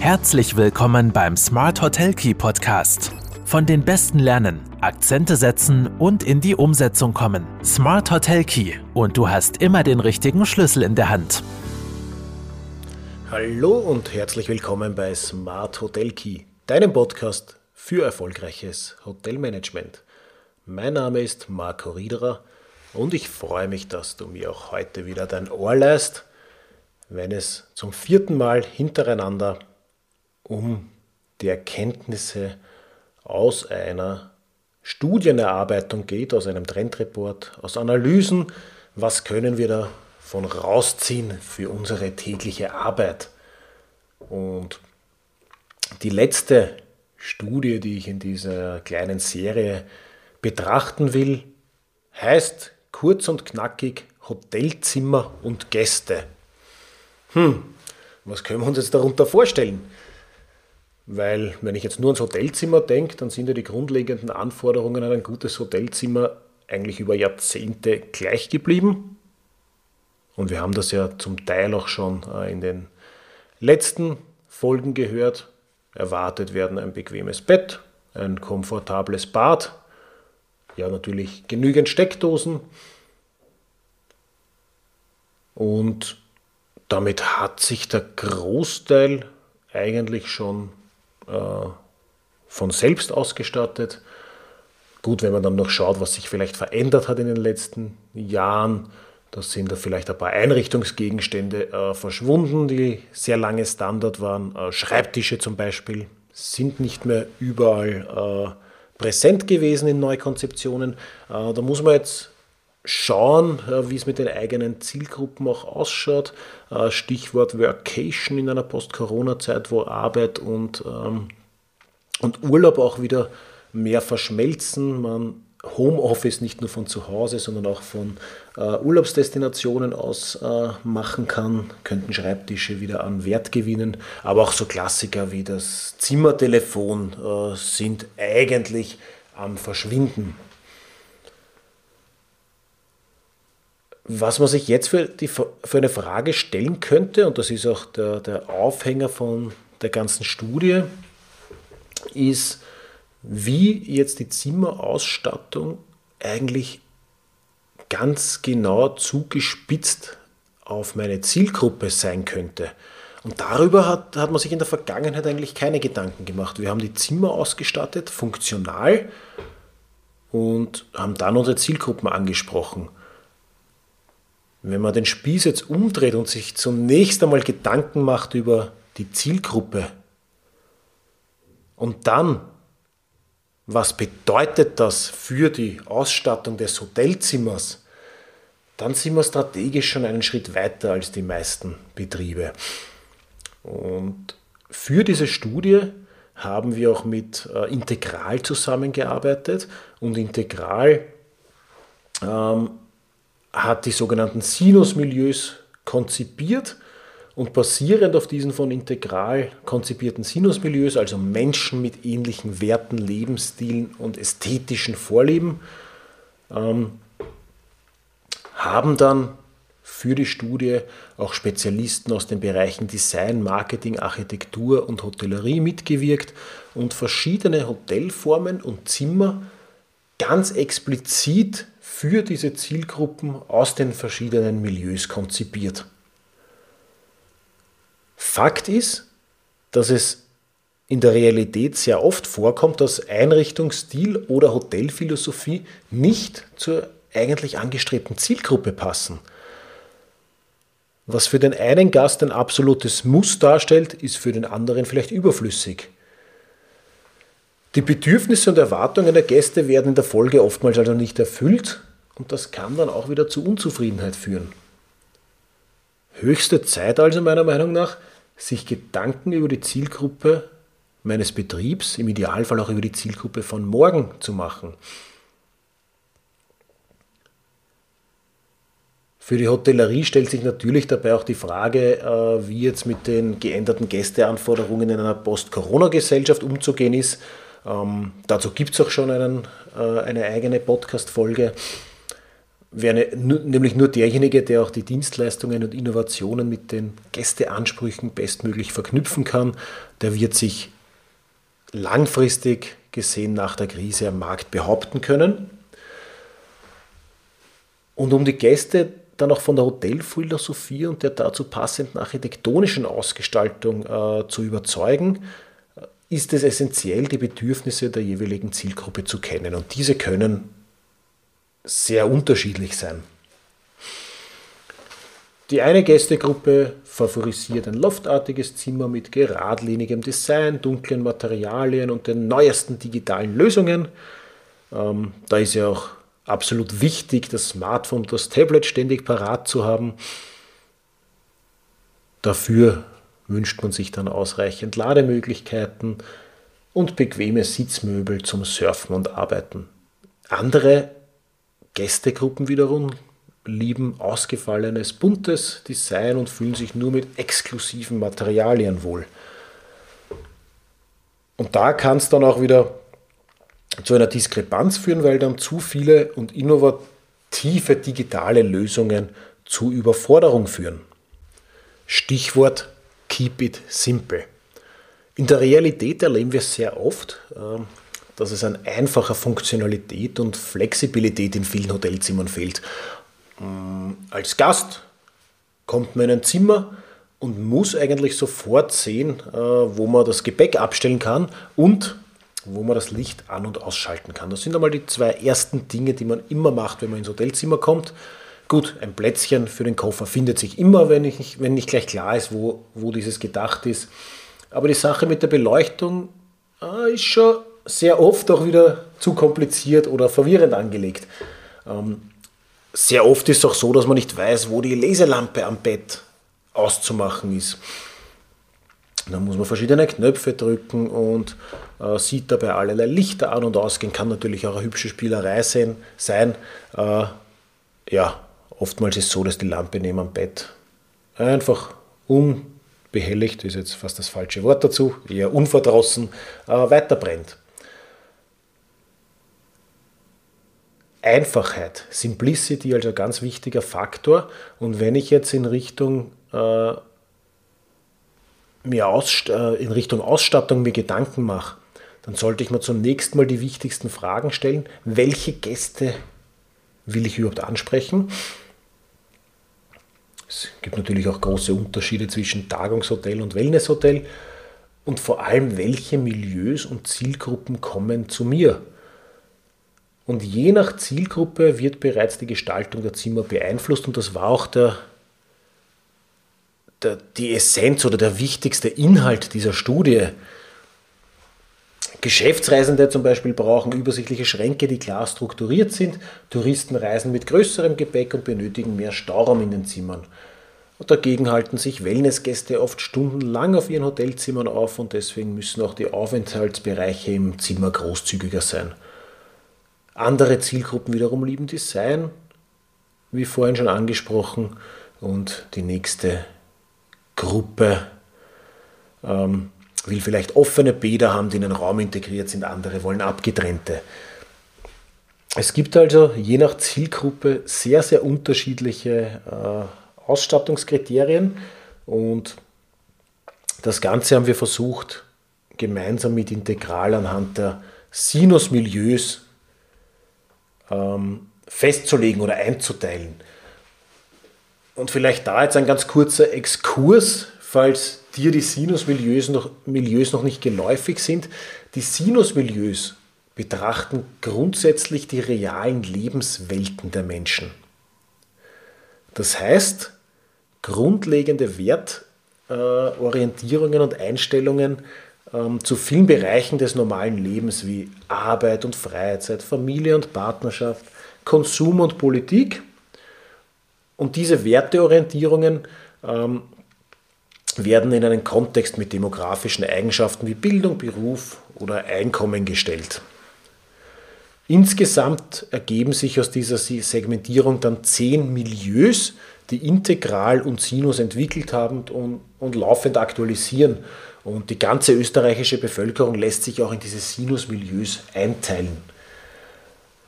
Herzlich willkommen beim Smart Hotel Key Podcast. Von den Besten lernen, Akzente setzen und in die Umsetzung kommen. Smart Hotel Key und du hast immer den richtigen Schlüssel in der Hand. Hallo und herzlich willkommen bei Smart Hotel Key, deinem Podcast für erfolgreiches Hotelmanagement. Mein Name ist Marco Riederer und ich freue mich, dass du mir auch heute wieder dein Ohr leist, wenn es zum vierten Mal hintereinander um die Erkenntnisse aus einer Studienerarbeitung geht, aus einem Trendreport, aus Analysen, was können wir davon rausziehen für unsere tägliche Arbeit. Und die letzte Studie, die ich in dieser kleinen Serie betrachten will, heißt kurz und knackig Hotelzimmer und Gäste. Hm, was können wir uns jetzt darunter vorstellen? Weil wenn ich jetzt nur ans Hotelzimmer denke, dann sind ja die grundlegenden Anforderungen an ein gutes Hotelzimmer eigentlich über Jahrzehnte gleich geblieben. Und wir haben das ja zum Teil auch schon äh, in den letzten Folgen gehört. Erwartet werden ein bequemes Bett, ein komfortables Bad, ja natürlich genügend Steckdosen. Und damit hat sich der Großteil eigentlich schon von selbst ausgestattet. Gut, wenn man dann noch schaut, was sich vielleicht verändert hat in den letzten Jahren, da sind da vielleicht ein paar Einrichtungsgegenstände äh, verschwunden, die sehr lange Standard waren. Äh, Schreibtische zum Beispiel sind nicht mehr überall äh, präsent gewesen in Neukonzeptionen. Äh, da muss man jetzt schauen, äh, wie es mit den eigenen Zielgruppen auch ausschaut. Äh, Stichwort Workation in einer Post-Corona-Zeit, wo Arbeit und, ähm, und Urlaub auch wieder mehr verschmelzen. Man Homeoffice nicht nur von zu Hause, sondern auch von äh, Urlaubsdestinationen aus machen kann, könnten Schreibtische wieder an Wert gewinnen. Aber auch so Klassiker wie das Zimmertelefon sind eigentlich am Verschwinden. Was man sich jetzt für, die, für eine Frage stellen könnte, und das ist auch der, der Aufhänger von der ganzen Studie, ist, wie jetzt die Zimmerausstattung eigentlich ganz genau zugespitzt auf meine Zielgruppe sein könnte. Und darüber hat, hat man sich in der Vergangenheit eigentlich keine Gedanken gemacht. Wir haben die Zimmer ausgestattet, funktional, und haben dann unsere Zielgruppen angesprochen. Wenn man den Spieß jetzt umdreht und sich zunächst einmal Gedanken macht über die Zielgruppe und dann, was bedeutet das für die Ausstattung des Hotelzimmers, dann sind wir strategisch schon einen Schritt weiter als die meisten Betriebe. Und für diese Studie haben wir auch mit äh, Integral zusammengearbeitet und Integral ähm, hat die sogenannten Sinusmilieus konzipiert und basierend auf diesen von Integral konzipierten Sinusmilieus, also Menschen mit ähnlichen Werten, Lebensstilen und ästhetischen Vorlieben, ähm, haben dann für die Studie auch Spezialisten aus den Bereichen Design, Marketing, Architektur und Hotellerie mitgewirkt und verschiedene Hotelformen und Zimmer ganz explizit für diese Zielgruppen aus den verschiedenen Milieus konzipiert. Fakt ist, dass es in der Realität sehr oft vorkommt, dass Einrichtungsstil oder Hotelphilosophie nicht zur eigentlich angestrebten Zielgruppe passen. Was für den einen Gast ein absolutes Muss darstellt, ist für den anderen vielleicht überflüssig. Die Bedürfnisse und Erwartungen der Gäste werden in der Folge oftmals also nicht erfüllt und das kann dann auch wieder zu Unzufriedenheit führen. Höchste Zeit also meiner Meinung nach, sich Gedanken über die Zielgruppe meines Betriebs, im Idealfall auch über die Zielgruppe von morgen zu machen. Für die Hotellerie stellt sich natürlich dabei auch die Frage, äh, wie jetzt mit den geänderten Gästeanforderungen in einer Post-Corona-Gesellschaft umzugehen ist. Ähm, dazu gibt es auch schon einen, äh, eine eigene Podcast-Folge. wäre nämlich nur derjenige, der auch die Dienstleistungen und Innovationen mit den Gästeansprüchen bestmöglich verknüpfen kann. Der wird sich langfristig gesehen nach der Krise am Markt behaupten können. Und um die Gäste dann auch von der Hotelphilosophie und der dazu passenden architektonischen Ausgestaltung äh, zu überzeugen, ist es essentiell, die Bedürfnisse der jeweiligen Zielgruppe zu kennen. Und diese können sehr unterschiedlich sein. Die eine Gästegruppe favorisiert ein loftartiges Zimmer mit geradlinigem Design, dunklen Materialien und den neuesten digitalen Lösungen. Ähm, da ist ja auch absolut wichtig, das Smartphone, das Tablet ständig parat zu haben. Dafür wünscht man sich dann ausreichend Lademöglichkeiten und bequeme Sitzmöbel zum Surfen und Arbeiten. Andere Gästegruppen wiederum lieben ausgefallenes, buntes Design und fühlen sich nur mit exklusiven Materialien wohl. Und da kann es dann auch wieder zu einer Diskrepanz führen, weil dann zu viele und innovative digitale Lösungen zu Überforderung führen. Stichwort Keep it simple. In der Realität erleben wir sehr oft, ähm, dass es an einfacher Funktionalität und Flexibilität in vielen Hotelzimmern fehlt. Mm, als Gast kommt man in ein Zimmer und muss eigentlich sofort sehen, äh, wo man das Gepäck abstellen kann und wo man das Licht an- und ausschalten kann. Das sind einmal die zwei ersten Dinge, die man immer macht, wenn man ins Hotelzimmer kommt. Gut, ein Plätzchen für den Koffer findet sich immer, wenn, ich, wenn nicht gleich klar ist, wo, wo dieses gedacht ist. Aber die Sache mit der Beleuchtung äh, ist schon sehr oft auch wieder zu kompliziert oder verwirrend angelegt. Ähm, sehr oft ist es auch so, dass man nicht weiß, wo die Leselampe am Bett auszumachen ist. Da muss man verschiedene Knöpfe drücken und äh, sieht dabei allerlei Lichter an und ausgehen. Kann natürlich auch eine hübsche Spielerei sein. sein. Äh, ja, oftmals ist es so, dass die Lampe neben dem Bett einfach unbehelligt, ist jetzt fast das falsche Wort dazu, eher unverdrossen, äh, weiterbrennt. Einfachheit, Simplicity also ganz wichtiger Faktor. Und wenn ich jetzt in Richtung, äh, mir Ausst äh, in Richtung Ausstattung mir Gedanken mache, dann sollte ich mir zunächst mal die wichtigsten Fragen stellen. Welche Gäste will ich überhaupt ansprechen? Es gibt natürlich auch große Unterschiede zwischen Tagungshotel und Wellnesshotel. Und vor allem, welche Milieus und Zielgruppen kommen zu mir? Und je nach Zielgruppe wird bereits die Gestaltung der Zimmer beeinflusst und das war auch der, der, die Essenz oder der wichtigste Inhalt dieser Studie. Geschäftsreisende zum Beispiel brauchen übersichtliche Schränke, die klar strukturiert sind. Touristen reisen mit größerem Gepäck und benötigen mehr Stauraum in den Zimmern. Und dagegen halten sich Wellnessgäste oft stundenlang auf ihren Hotelzimmern auf und deswegen müssen auch die Aufenthaltsbereiche im Zimmer großzügiger sein. Andere Zielgruppen wiederum lieben Design, wie vorhin schon angesprochen. Und die nächste Gruppe ähm, will vielleicht offene Bäder haben, die in den Raum integriert sind. Andere wollen abgetrennte. Es gibt also je nach Zielgruppe sehr, sehr unterschiedliche äh, Ausstattungskriterien und das Ganze haben wir versucht, gemeinsam mit Integral anhand der Sinusmilieus ähm, festzulegen oder einzuteilen. Und vielleicht da jetzt ein ganz kurzer Exkurs, falls dir die Sinusmilieus noch, Milieus noch nicht geläufig sind. Die Sinusmilieus betrachten grundsätzlich die realen Lebenswelten der Menschen. Das heißt, grundlegende Wertorientierungen und Einstellungen ähm, zu vielen Bereichen des normalen Lebens wie Arbeit und Freizeit, Familie und Partnerschaft, Konsum und Politik. Und diese Werteorientierungen ähm, werden in einen Kontext mit demografischen Eigenschaften wie Bildung, Beruf oder Einkommen gestellt. Insgesamt ergeben sich aus dieser Segmentierung dann zehn Milieus, die Integral und Sinus entwickelt haben und, und laufend aktualisieren. Und die ganze österreichische Bevölkerung lässt sich auch in diese Sinusmilieus einteilen.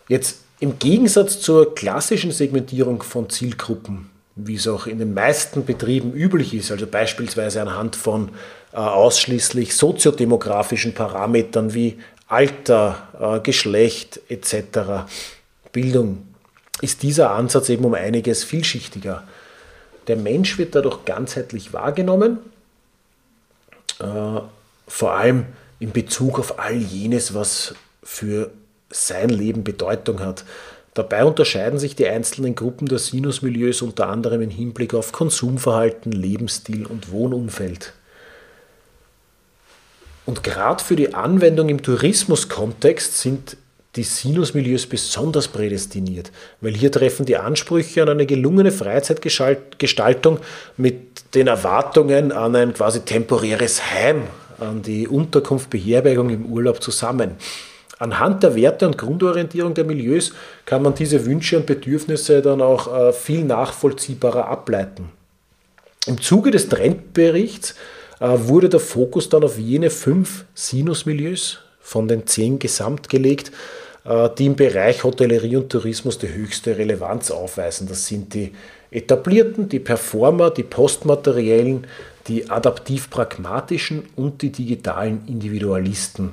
Jetzt Im Gegensatz zur klassischen Segmentierung von Zielgruppen, wie es auch in den meisten Betrieben üblich ist, also beispielsweise anhand von äh, ausschließlich soziodemografischen Parametern wie Alter, äh, Geschlecht etc., Bildung, ist dieser Ansatz eben um einiges vielschichtiger. Der Mensch wird dadurch ganzheitlich wahrgenommen, äh, vor allem in Bezug auf all jenes, was für sein Leben Bedeutung hat. Dabei unterscheiden sich die einzelnen Gruppen der Sinusmilieus unter anderem im Hinblick auf Konsumverhalten, Lebensstil und Wohnumfeld. Und gerade für die Anwendung im Tourismuskontext sind die Sinusmilieus besonders prädestiniert, weil hier treffen die Ansprüche an eine gelungene Freizeitgestaltung mit den Erwartungen an ein quasi temporäres Heim, an die Unterkunft, Beherbergung im Urlaub zusammen. Anhand der Werte und Grundorientierung der Milieus kann man diese Wünsche und Bedürfnisse dann auch äh, viel nachvollziehbarer ableiten. Im Zuge des Trendberichts äh, wurde der Fokus dann auf jene fünf Sinusmilieus von den zehn gesamt gelegt, äh, die im Bereich Hotellerie und Tourismus die höchste Relevanz aufweisen. Das sind die etablierten, die Performer, die postmateriellen, die adaptiv-pragmatischen und die digitalen Individualisten.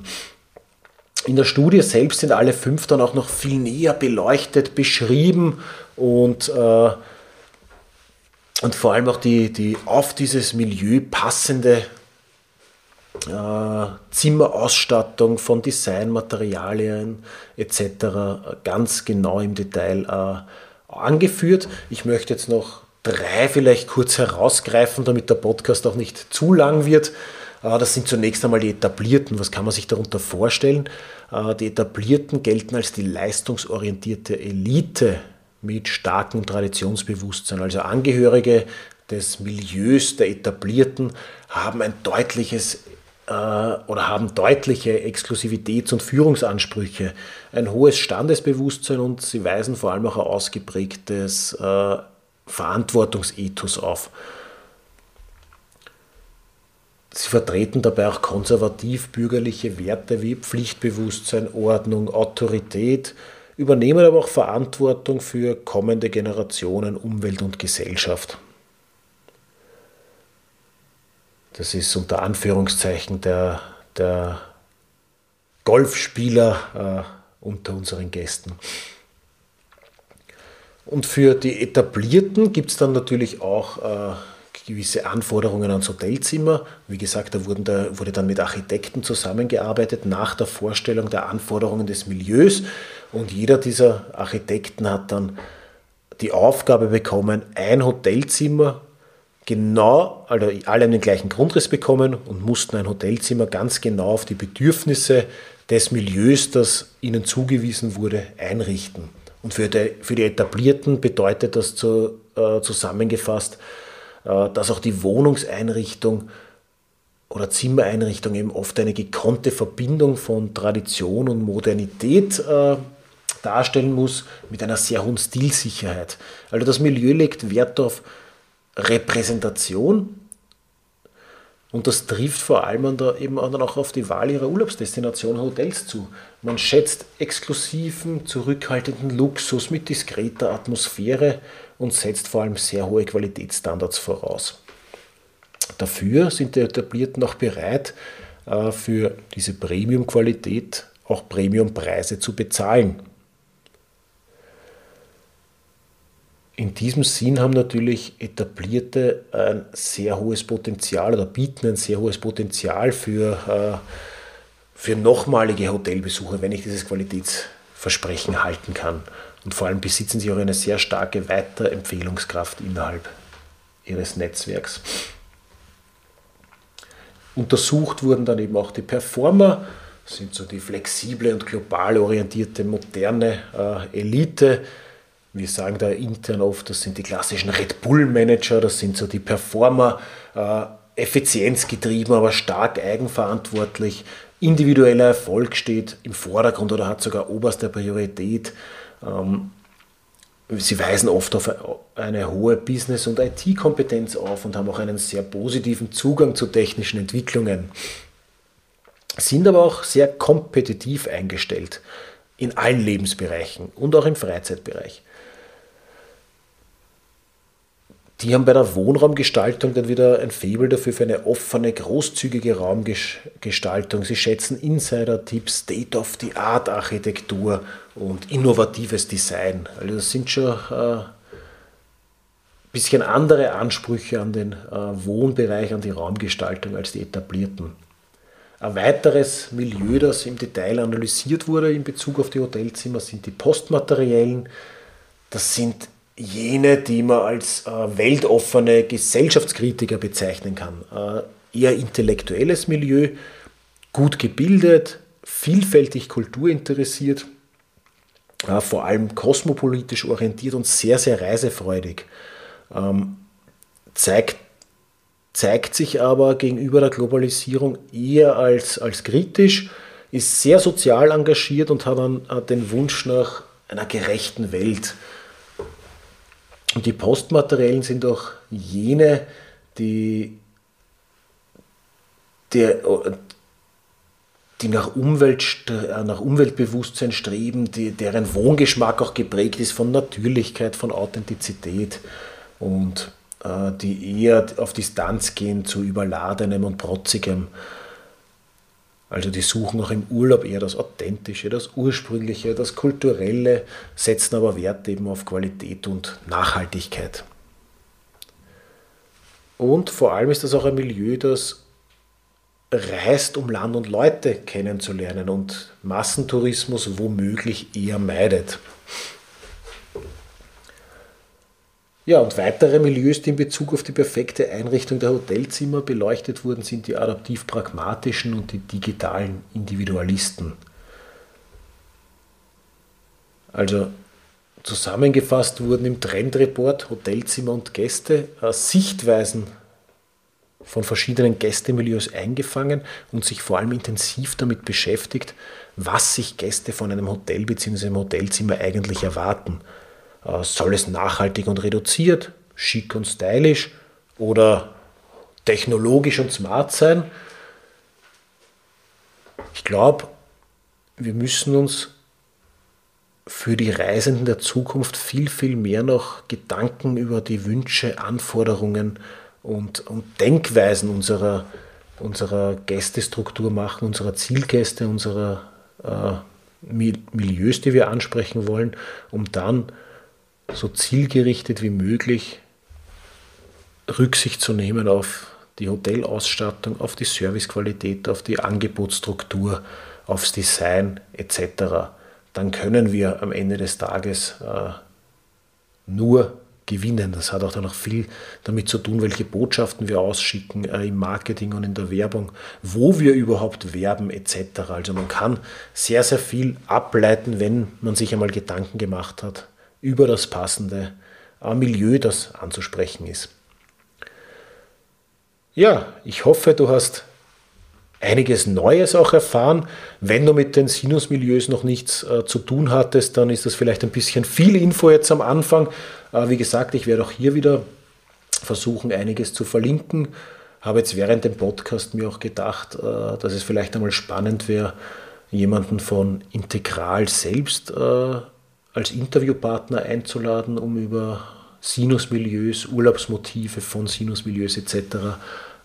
In der Studie selbst sind alle fünf dann auch noch viel näher beleuchtet, beschrieben und, äh, und vor allem auch die, die auf dieses Milieu passende äh, Zimmerausstattung von Designmaterialien etc. ganz genau im Detail äh, angeführt. Ich möchte jetzt noch drei vielleicht kurz herausgreifen, damit der Podcast auch nicht zu lang wird. Äh, das sind zunächst einmal die etablierten. Was kann man sich darunter vorstellen? Äh, die etablierten gelten als die leistungsorientierte Elite mit starkem Traditionsbewusstsein. Also Angehörige des Milieus der Etablierten haben ein deutliches äh, oder haben deutliche Exklusivitäts- und Führungsansprüche, ein hohes Standesbewusstsein und sie weisen vor allem auch ein ausgeprägtes Verantwortungsethos auf. Sie vertreten dabei auch konservativ-bürgerliche Werte wie Pflichtbewusstsein, Ordnung, Autorität, übernehmen aber auch Verantwortung für kommende Generationen, Umwelt und Gesellschaft. Das ist unter Anführungszeichen der, der Golfspieler äh, unter unseren Gästen. Und für die Etablierten gibt es dann natürlich auch äh, gewisse Anforderungen ans Hotelzimmer. Wie gesagt, da, wurden da wurde dann mit Architekten zusammengearbeitet nach der Vorstellung der Anforderungen des Milieus. Und jeder dieser Architekten hat dann die Aufgabe bekommen, ein Hotelzimmer genau, also alle haben den gleichen Grundriss bekommen und mussten ein Hotelzimmer ganz genau auf die Bedürfnisse des Milieus, das ihnen zugewiesen wurde, einrichten. Und für die, für die Etablierten bedeutet das zu, äh, zusammengefasst, dass auch die Wohnungseinrichtung oder Zimmereinrichtung eben oft eine gekonnte Verbindung von Tradition und Modernität äh, darstellen muss, mit einer sehr hohen Stilsicherheit. Also das Milieu legt Wert auf Repräsentation und das trifft vor allem da eben auch auf die Wahl ihrer Urlaubsdestination Hotels zu. Man schätzt exklusiven, zurückhaltenden Luxus mit diskreter Atmosphäre und setzt vor allem sehr hohe Qualitätsstandards voraus. Dafür sind die Etablierten auch bereit, äh, für diese Premium-Qualität auch Premium-Preise zu bezahlen. In diesem Sinn haben natürlich Etablierte ein sehr hohes Potenzial oder bieten ein sehr hohes Potenzial für, äh, für nochmalige Hotelbesuche, wenn ich dieses Qualitätsversprechen halten kann. Und vor allem besitzen sie auch eine sehr starke Weiterempfehlungskraft innerhalb ihres Netzwerks. Untersucht wurden dann eben auch die Performer, sind so die flexible und global orientierte moderne äh, Elite. Wir sagen da intern oft, das sind die klassischen Red Bull Manager, das sind so die Performer, äh, effizienzgetrieben, aber stark eigenverantwortlich. Individueller Erfolg steht im Vordergrund oder hat sogar oberste Priorität. Ähm, sie weisen oft auf eine hohe Business- und IT-Kompetenz auf und haben auch einen sehr positiven Zugang zu technischen Entwicklungen, sind aber auch sehr kompetitiv eingestellt. in allen Lebensbereichen und auch im Freizeitbereich. Die haben bei der Wohnraumgestaltung dann wieder ein Faible dafür für eine offene, großzügige Raumgestaltung. Sie schätzen Insider-Tipps, State-of-the-Art-Architektur und innovatives Design. Also das sind schon ein äh, bisschen andere Ansprüche an den äh, Wohnbereich, an die Raumgestaltung als die etablierten. Ein weiteres Milieu, das im Detail analysiert wurde in Bezug auf die Hotelzimmer, sind die Postmateriellen. Das sind jene, die man als äh, weltoffene Gesellschaftskritiker bezeichnen kann. Äh, eher intellektuelles Milieu, gut gebildet, vielfältig kulturinteressiert, äh, vor allem kosmopolitisch orientiert und sehr, sehr reisefreudig. Ähm, zeigt, zeigt sich aber gegenüber der Globalisierung eher als, als kritisch, ist sehr sozial engagiert und hat, dann, hat den Wunsch nach einer gerechten Welt und die Postmateriellen sind auch jene, die, die, die nach, Umwelt, nach Umweltbewusstsein streben, die, deren Wohngeschmack auch geprägt ist von Natürlichkeit, von Authentizität und äh, die eher auf Distanz gehen zu überladenem und protzigem. Also die suchen auch im Urlaub eher das Authentische, das Ursprüngliche, das Kulturelle, setzen aber Wert eben auf Qualität und Nachhaltigkeit. Und vor allem ist das auch ein Milieu, das reist, um Land und Leute kennenzulernen und Massentourismus womöglich eher meidet. Ja, und weitere Milieus, die in Bezug auf die perfekte Einrichtung der Hotelzimmer beleuchtet wurden, sind die adaptiv-pragmatischen und die digitalen Individualisten. Also zusammengefasst wurden im Trendreport Hotelzimmer und Gäste äh, Sichtweisen von verschiedenen Gästemilieus eingefangen und sich vor allem intensiv damit beschäftigt, was sich Gäste von einem Hotel bzw. einem Hotelzimmer eigentlich erwarten. Äh, soll es nachhaltig und reduziert, schick und stylisch oder technologisch und smart sein? Ich glaube, wir müssen uns für die Reisenden der Zukunft viel, viel mehr noch Gedanken über die Wünsche, Anforderungen und, und Denkweisen unserer, unserer Gästestruktur machen, unserer Zielgäste, unserer äh, Milieus, die wir ansprechen wollen, um dann so zielgerichtet wie möglich Rücksicht zu nehmen auf die Hotelausstattung, auf die Servicequalität, auf die Angebotsstruktur, aufs Design etc., dann können wir am Ende des Tages äh, nur gewinnen. Das hat auch dann noch viel damit zu tun, welche Botschaften wir ausschicken äh, im Marketing und in der Werbung, wo wir überhaupt werben etc. Also man kann sehr, sehr viel ableiten, wenn man sich einmal Gedanken gemacht hat, über das passende Milieu, das anzusprechen ist. Ja, ich hoffe, du hast einiges Neues auch erfahren. Wenn du mit den Sinusmilieus noch nichts äh, zu tun hattest, dann ist das vielleicht ein bisschen viel Info jetzt am Anfang. Äh, wie gesagt, ich werde auch hier wieder versuchen, einiges zu verlinken. Habe jetzt während dem Podcast mir auch gedacht, äh, dass es vielleicht einmal spannend wäre, jemanden von Integral selbst äh, als Interviewpartner einzuladen, um über Sinusmilieus, Urlaubsmotive von Sinusmilieus etc.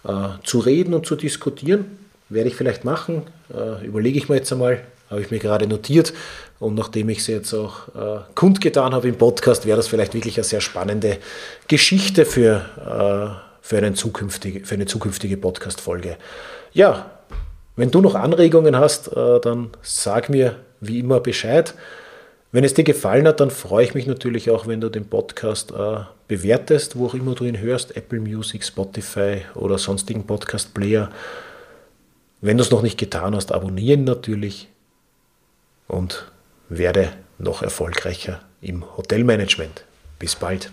Äh, zu reden und zu diskutieren. Werde ich vielleicht machen, äh, überlege ich mir jetzt einmal, habe ich mir gerade notiert. Und nachdem ich sie jetzt auch äh, kundgetan habe im Podcast, wäre das vielleicht wirklich eine sehr spannende Geschichte für, äh, für, einen zukünftige, für eine zukünftige Podcast-Folge. Ja, wenn du noch Anregungen hast, äh, dann sag mir wie immer Bescheid. Wenn es dir gefallen hat, dann freue ich mich natürlich auch, wenn du den Podcast äh, bewertest, wo auch immer du ihn hörst, Apple Music, Spotify oder sonstigen Podcast-Player. Wenn du es noch nicht getan hast, abonnieren natürlich und werde noch erfolgreicher im Hotelmanagement. Bis bald.